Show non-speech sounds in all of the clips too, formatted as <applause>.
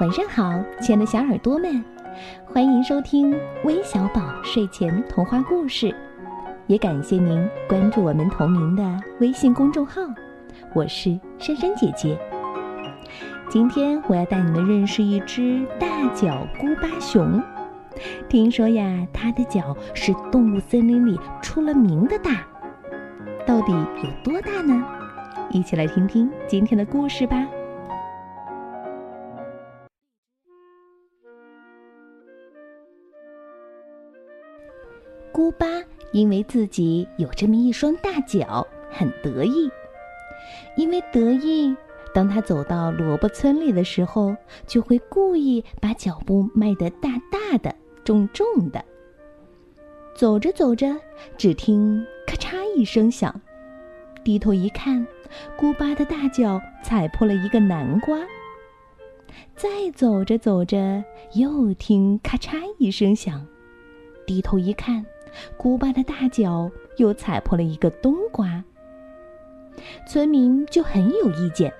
晚上好，亲爱的小耳朵们，欢迎收听微小宝睡前童话故事，也感谢您关注我们同名的微信公众号。我是珊珊姐姐。今天我要带你们认识一只大脚孤巴熊。听说呀，它的脚是动物森林里出了名的大。到底有多大呢？一起来听听今天的故事吧。姑巴因为自己有这么一双大脚，很得意。因为得意，当他走到萝卜村里的时候，就会故意把脚步迈得大大的、重重的。走着走着，只听咔嚓一声响，低头一看，姑巴的大脚踩破了一个南瓜。再走着走着，又听咔嚓一声响，低头一看。古巴的大脚又踩破了一个冬瓜，村民就很有意见。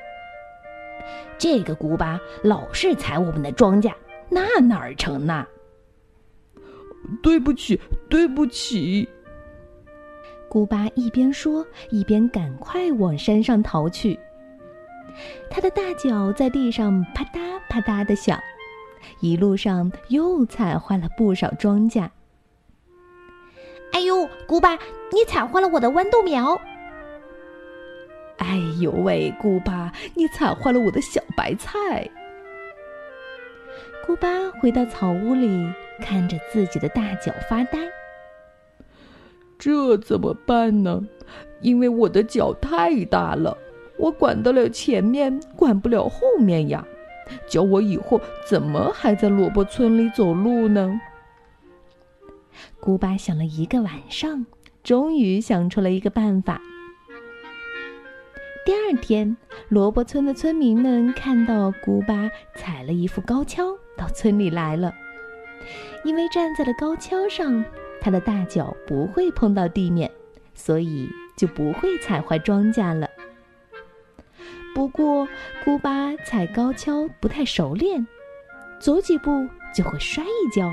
这个古巴老是踩我们的庄稼，那哪儿成呢？对不起，对不起。古巴一边说，一边赶快往山上逃去。他的大脚在地上啪嗒啪嗒的响，一路上又踩坏了不少庄稼。哎呦，姑巴，你踩坏了我的豌豆苗！哎呦喂，姑巴，你踩坏了我的小白菜！姑巴回到草屋里，看着自己的大脚发呆。这怎么办呢？因为我的脚太大了，我管得了前面，管不了后面呀。叫我以后怎么还在萝卜村里走路呢？古巴想了一个晚上，终于想出了一个办法。第二天，萝卜村的村民们看到古巴踩了一副高跷到村里来了。因为站在了高跷上，他的大脚不会碰到地面，所以就不会踩坏庄稼了。不过，古巴踩高跷不太熟练，走几步就会摔一跤。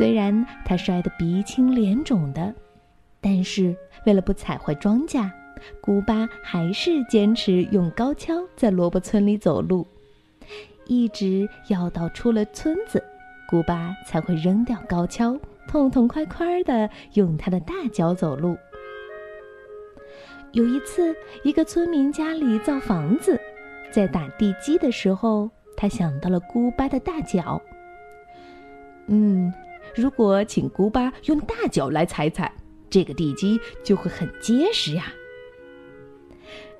虽然他摔得鼻青脸肿的，但是为了不踩坏庄稼，古巴还是坚持用高跷在萝卜村里走路，一直要到出了村子，古巴才会扔掉高跷，痛痛快快地用他的大脚走路。有一次，一个村民家里造房子，在打地基的时候，他想到了古巴的大脚。嗯。如果请姑巴用大脚来踩踩，这个地基就会很结实呀。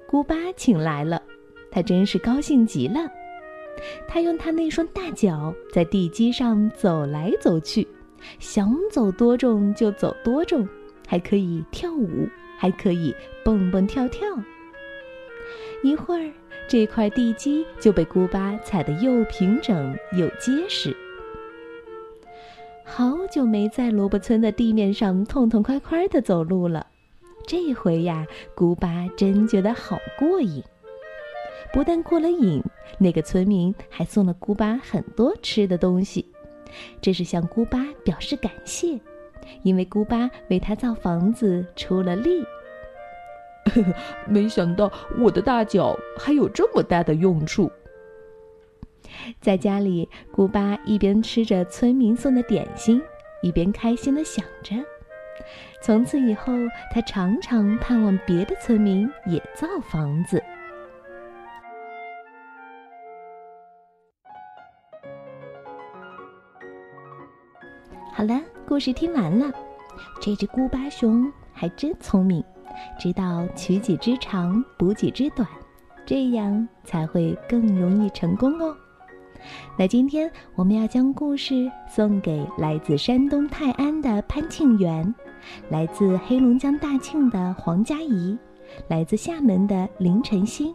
姑巴请来了，他真是高兴极了。他用他那双大脚在地基上走来走去，想走多重就走多重，还可以跳舞，还可以蹦蹦跳跳。一会儿，这块地基就被姑巴踩得又平整又结实。好久没在萝卜村的地面上痛痛快快地走路了，这回呀，古巴真觉得好过瘾。不但过了瘾，那个村民还送了古巴很多吃的东西，这是向古巴表示感谢，因为古巴为他造房子出了力。呵 <laughs> 呵没想到我的大脚还有这么大的用处。在家里，古巴一边吃着村民送的点心，一边开心地想着。从此以后，他常常盼望别的村民也造房子。好了，故事听完了。这只古巴熊还真聪明，知道取己之长，补己之短，这样才会更容易成功哦。那今天我们要将故事送给来自山东泰安的潘庆元，来自黑龙江大庆的黄佳怡，来自厦门的林晨曦，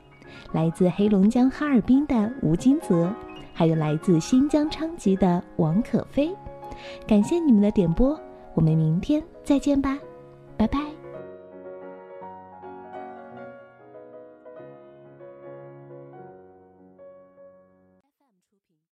来自黑龙江哈尔滨的吴金泽，还有来自新疆昌吉的王可飞。感谢你们的点播，我们明天再见吧，拜拜。